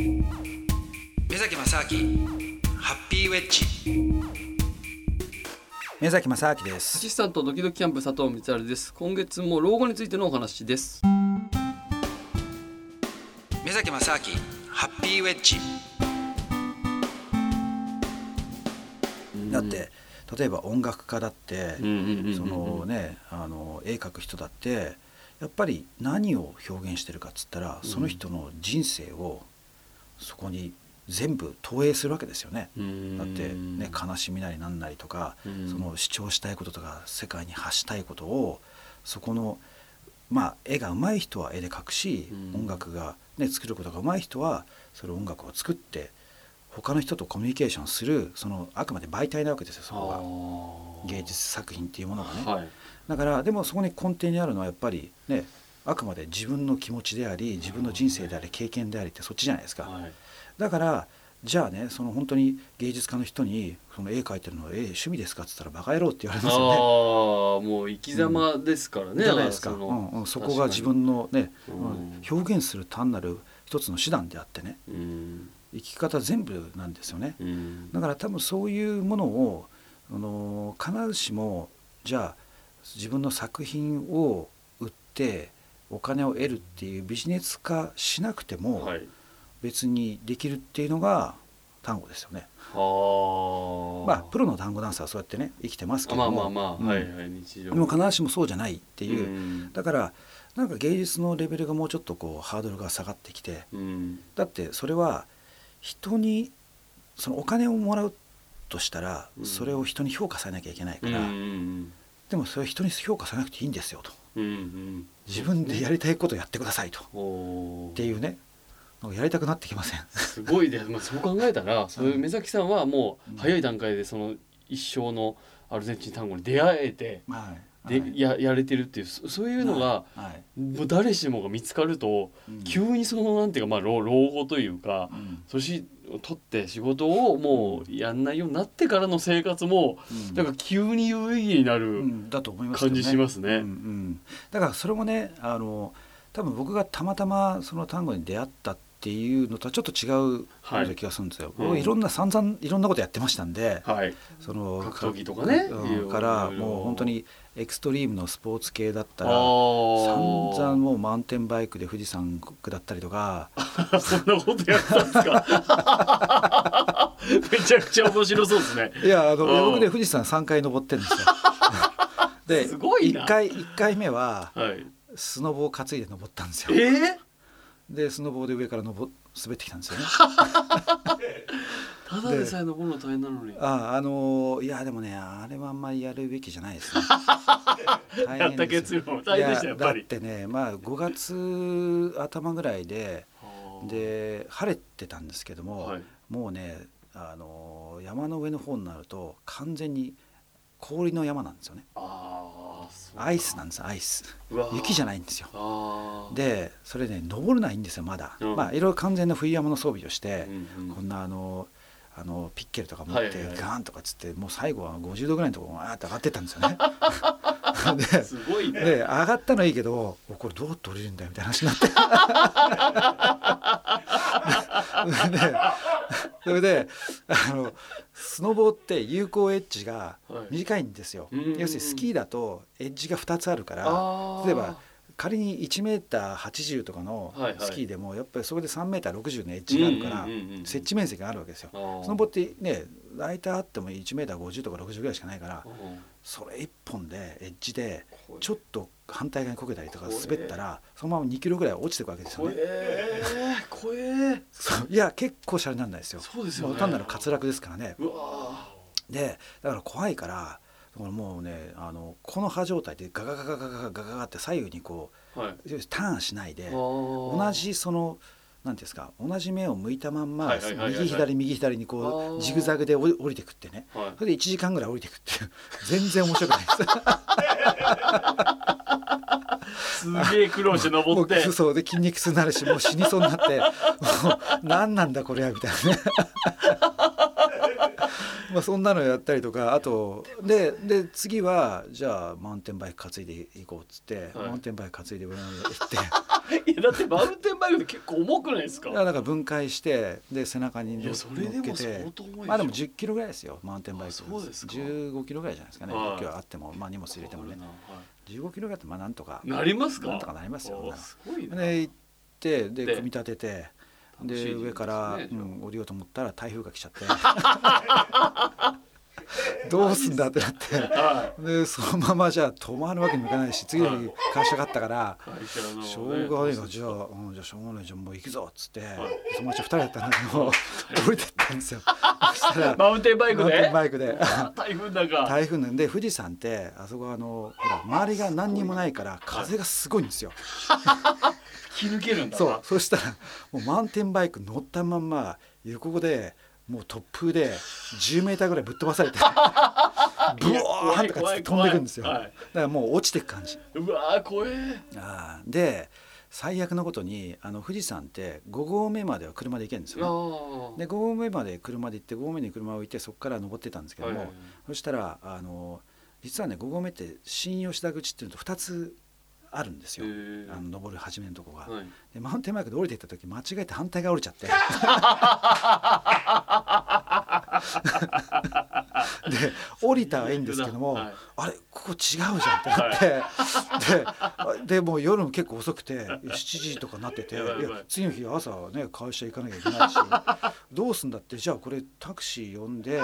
目崎正明ハッピーウェッジ。目崎正明です。アシスタントドキドキキャンプ佐藤光晴です。今月も老後についてのお話です。目崎正明ハッピーウェッジ。だって例えば音楽家だってそのねあの絵描く人だってやっぱり何を表現してるかっつったらその人の人生をそこに全部投影するわけですよね。うん。だってね悲しみなりなんなりとかうん。その主張したいこととか世界に発したいことをそこのまあ絵が上手い人は絵で描くしうん。音楽がね作ることが上手い人はそれ音楽を作って他の人とコミュニケーションするそのあくまで媒体なわけですよそこが。芸術作品っていうものがね。はい。だからでもそこに根底にあるのはやっぱりねあくまで自分の気持ちであり自分の人生であり経験でありってそっちじゃないですか。はい。だからじゃあねその本当に芸術家の人にその絵描いてるのはえ趣味ですか？っつったらバカ野郎って言われあますよね。あもう生き様ですからね、じゃないですか、そのうんうん、そこが自分のね、うん。うん表現する単なる一つの手段であってね。うん。生き方全部なんですよね。うん。だから多分そういうものをあの必ずしもじゃあ自分の作品を売ってお金を得るっていうビジネス化しなくてもはい。別にできるっていうのが単語ですよね。はあ。まあプロの単語ダンサーはそうやってね生きてますけまども。あまあまあ、うん。はいはい日常。でも必ずしもそうじゃないっていう、うん。だからなんか芸術のレベルがもうちょっとこうハードルが下がってきて。うん。だってそれは人にそのお金をもらうとしたらうん。それを人に評価されなきゃいけないかうんうら、ん。でもそれは人に評価されなくていいんですよとうんうん。自分でやりたいことをやってくださいと。っていうね。やりたくなってきません。すごいです、まあ、そう考えたらそういう目崎さんはもう早い段階でその一生のアルゼンチン単語に出会えてはい。で、はい。ややれてるっていうそそういうのが、はい。もう誰しもが見つかると、うん。急にそのなんていうかまあ老老後というかうん。年を取って仕事をもうやんないようになってからの生活もうん。なんか急に有意義になうるんだと思いますけど感じしますね。うんうん、だからそれもねあの多分僕がたまたまその単語に出会ったっていうのとはちょっと違うような気がするんですよ。うん僕いろんな散々いろんんなことやってましたんで、はい、その格闘技とかねうんからもう本当にエクストリームのスポーツ系だったあら散ー々もうマウンテンバイクで富士山下ったりとか。そんなことやったんですか？めちゃくちゃ面白そうですね。いやあのうん。僕ね富士山3回登ってるんですよ。ですごいな。1回一回目ははい、スノボを担いで登ったんですよ。えー、でスノボーで上から登滑ってきたんですよね。ただでさえ登るの大変なのに。ああのーいやでもねあれはあんまりやるべきじゃないですね。大やった変です結論大変でしたやっぱ。だってねまあ5月頭ぐらいでで晴れてたんですけども、はい、もうねあのー山の上の方になると完全に氷の山なんですよね。あアイスなんですアイス。雪じゃないんですよ。でそれね登るのはいいんですよまだ。うんまあいろいろ完全な冬山の装備をして。うんうんこんなあのあのピッケルとか持ってはいはいはいガーンとかっつってもう最後は50度ぐらいのところがーって上がってったんですよね。すごいね。でで上がったのはいいけどおこれどうやって降りるんだよみたいな話になって。でそれであのスノボーって有効エッジがはい。短いんですよ。うん要するにスキーだとエッジが2つあるから例えば仮に1メーター80とかのはいはい。スキーでもやっぱりそこで3メーター60のエッジがあるから設置面積があるわけですよ。スノボってね大体あっても1メーター50とか60ぐらいしかないからうんそれ1本でエッジでちょっと反対側にこけたりとか滑ったらそのまま2キロぐらい落ちていくわけですよ怖ね。え怖えいや結構シャレにならないですよ。そうですよね。単なる滑落ですからね。うわでだから怖いからもうねあのこの刃状態でガガガガガガガガガガって左右にこーはい。うターンしないで同同じそのなんていうんですか同じ目を向いたまんま右左右左にこうジグザグで降り降りてくってね。はい。それで1時間ぐらい降りてくっていう。全然面白くないです すげえ苦労して登って。もうそうで筋肉痛になるしもう死にそうになって。もう何なんだこれはみたいな。ねまあそんなのやったりとかあとでで次はじゃあマウンテンバイク担いでいこうっつって、はい。マウンテンバイク担いで上まで行って。いやだってマウンテンバイクって結構重くないですか？だから分解してで背中に乗っけて。まあでも10キロぐらいですよマウンテンバイク。あそうですか。15キロぐらいじゃないですかね、はい。10キロあってもまあ荷物入れてもね。は15キロぐらいだってまあなんとか。いなりますか？なんとかなりますよすごいな。で行ってでで。組み立ててで上から、うん、降りようと思ったら台風が来ちゃって。どうすんだってなって。はでそのままじゃあ止まるわけにもいかないし次の日会社があったからしょうがないなじゃあ、うん、じゃあしょうがないじゃあもう行くぞっつって、い。友達2人だったんだけど降りてったんですよ。マウンテンバイクで？ンバイクで。あ台風だか台風なんで富士山ってあそこはあのほら周りが何にもないから風がすごいんですよ。切り抜けるんだそう。そしたらもうマウンテンバイク乗ったまんま横でもう突風で10メーターぐらいぶっ飛ばされて ブワーンとかって飛んでいくんですよ。だはい。からもう落ちていく感じ。うわー怖えあー。で最悪のことにあの富士山って5合目までは車で行けるんですあよ、で5合目まで車で行って5合目に車を置いてそこから登ってたんですけども、はい。はいそしたらあの実はね5合目って新吉田口っていうのと2つあるんですよ、あの登る始めのとこが。はい。でマウンテンバイクで降りていった時間違えて反対側降りちゃって。で降りたはいいんですけども、はい。あれここ違うじゃんってなって、ででもう夜も結構遅くて7時とかなってて次の日朝ね会社行かなきゃいけないしどうすんだってじゃあこれタクシー呼んで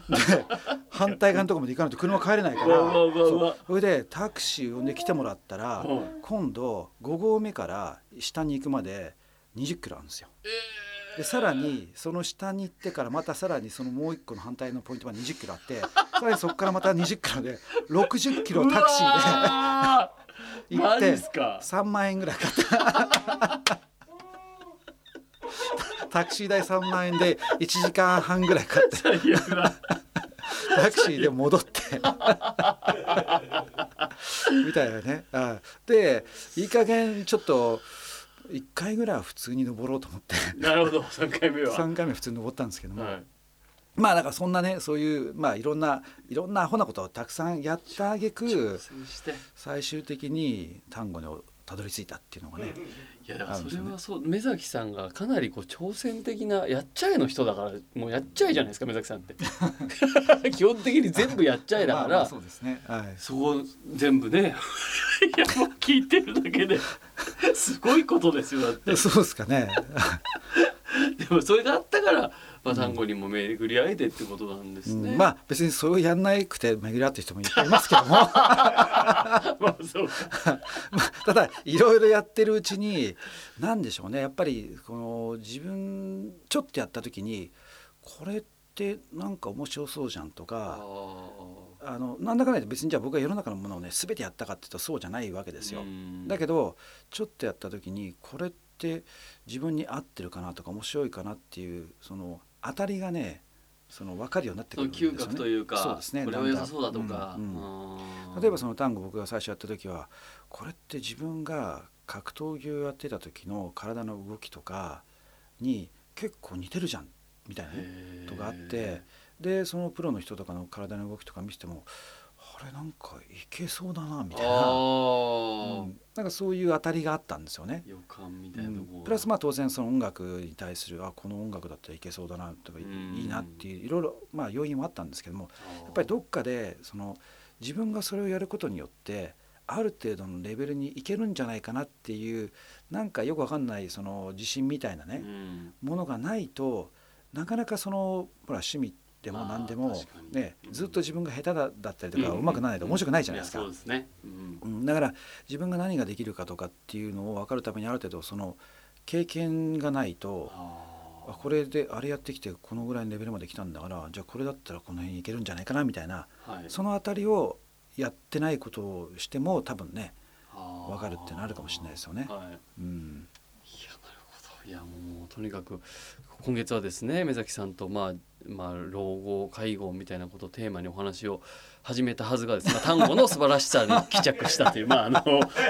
反対側のとこまで行かないと車帰れないから。それでタクシー呼んで来てもらったら、はい今度5合目から下に行くまで20キロあるんですよ。ー。でさらにその下に行ってからまたさらにそのもう一個の反対のポイントまで20キロあって さらにそこからまた20キロで60キロタクシーーで 行マってジっすか。3万円ぐらいかかったタクシー代3万円で1時間半ぐらいかかって。タクシーで戻って。みたいなね。あでいい加減ちょっと1回ぐらいは普通に登ろうと思って。なるほど。三回目は。3回目普通に登ったんですけども、はい。まあだからそんなねそういうまあいろんないろんなアホなことをたくさんやったあげく最終的に単語にたどり着いたっていうのがねいやだからそれはそう目崎さんがかなりこう挑戦的なやっちゃえの人だからもうやっちゃえじゃないですか目崎さんって。基本的に全部やっちゃえだから、まあまあそうですね。はい。そこ全部ねいやもう聞いてるだけですごいことですよだって。でそうですかね。でもそれがあったから、まあ、単語にも巡り合えてってことなんですね、うん。まあ別にそれをやんなくて巡り合ってる人もいっぱいいますけども。まあそうか。まあただいろいろやってるうちに何でしょうね。やっぱりこの自分ちょっとやった時にこれってなんか面白そうじゃんとあかー。あのなんだかんだ言別にじゃあ僕が世の中のものをね全てやったかっていうとそうじゃないわけですよ。うん。だけどちょっとやった時にこれって自分に合ってるかなとか面白いかなっていうその当たりがねその分かるようになってくるんですよね。嗅覚というかそうですねこれは良さそうだとか、うん。うん。例えばその単語僕が最初やった時はこれって自分が格闘技をやってた時の体の動きとかに結構似てるじゃんみたいなねとかあってでそのプロの人とかの体の動きとか見せてもあれなんかいけそうだなみたいな、あうーん。なんかそういう当たりがあったんですよね。予感みたいなとこうん。プラスまあ当然その音楽に対するあこの音楽だったらいけそうだなとかいうん。いいなっていういろいろまあ要因もあったんですけどもややっぱりどっかでその自分がそれをやることによってある程度のレベルにいけるんじゃないかなっていうなんかよくわかんないその自信みたいなね、うん。ものがないとなかなかそのほら趣味でもまあ何でもねうんずっと自分が下手だだったりとかうん。上手くならないと面白くないじゃないですか。だから自分が何ができるかとかっていうのを分かるためにある程度その経験がないとああこれであれやってきてこのぐらいのレベルまで来たんだからじゃあこれだったらこの辺いけるんじゃないかなみたいなーはい。そのあたりをやってないことをしても多分ね分かるってのあるかもしれないですよね。はい。うん、いやもうとにかく今月はですね目崎さんとまあまあ老後介護みたいなことをテーマにお話を始めたはずがです。ね、まあ、単語の素晴らしさに帰着したというまああの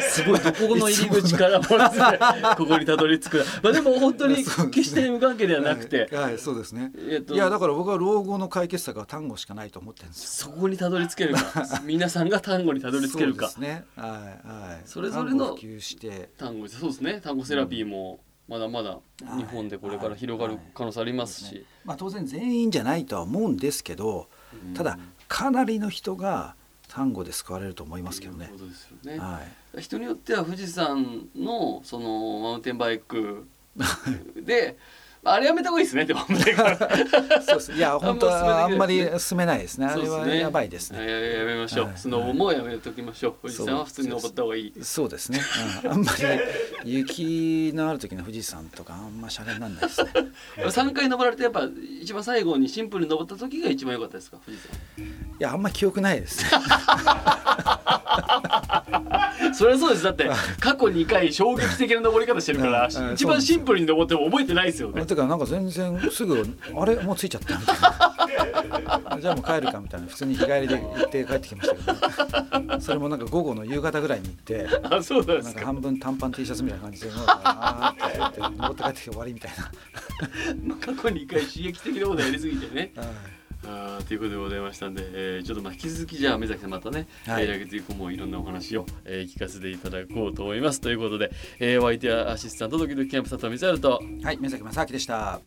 すごいどこの入り口からもねここにたどり着く。まあでも本当に決して無関係ではなくて、はい、はい、そうですね、えっといやだから僕は老後の解決策は単語しかないと思ってるんですよ。そこにたどり着けるか。皆さんが単語にたどり着けるか。そうですね。はいはい。それぞれの単語を普及して。単語そうですね。単語セラピーもまだまだはい日本でこれから広がる可能性ありますし、まあ当然全員じゃないとは思うんですけどうん。ただかなりの人が単語で救われると思いますけどね。といね。はい。人によっては富士山のそのマウンテンバイク であれやめた方がいいですねでもそうです。いや本当はあんまり進めないですね。あれはやばいですね。ややめましょう、はい。スノボもやめときましょう。富士山は普通に登った方がいい。そうですね、うん。あんまり雪のある時の富士山とかあんまシャレにならないですね。3回登られてやっぱ一番最後にシンプルに登った時が一番良かったですか富士いやあんま記憶ないですね。山 それはそうです。だって過去2回衝撃的な登り方してるから一番シンプルに登っても覚えてないですよね。てかなんか全然すぐあれもう着いちゃったみたいな。じゃあもう帰るかみたいな。普通に日帰りで行って帰ってきましたけど、ね、それもなんか午後の夕方ぐらいに行ってあそうなんですか。なんか半分短パン T シャツみたいな感じであーってやって登って帰ってきて終わりみたいな。過去2回刺激的なことやりすぎてね。はいあーということでございましたんで、えーちょっとまあ引き続きじゃあ目崎さんまたね、はい。えー来月以降もいろんなお話を、えー聞かせていただこうと思います。ということで、えー、お相手はアシスタントドキドキキャンプ佐藤光晴と。はい、宮崎正明でした。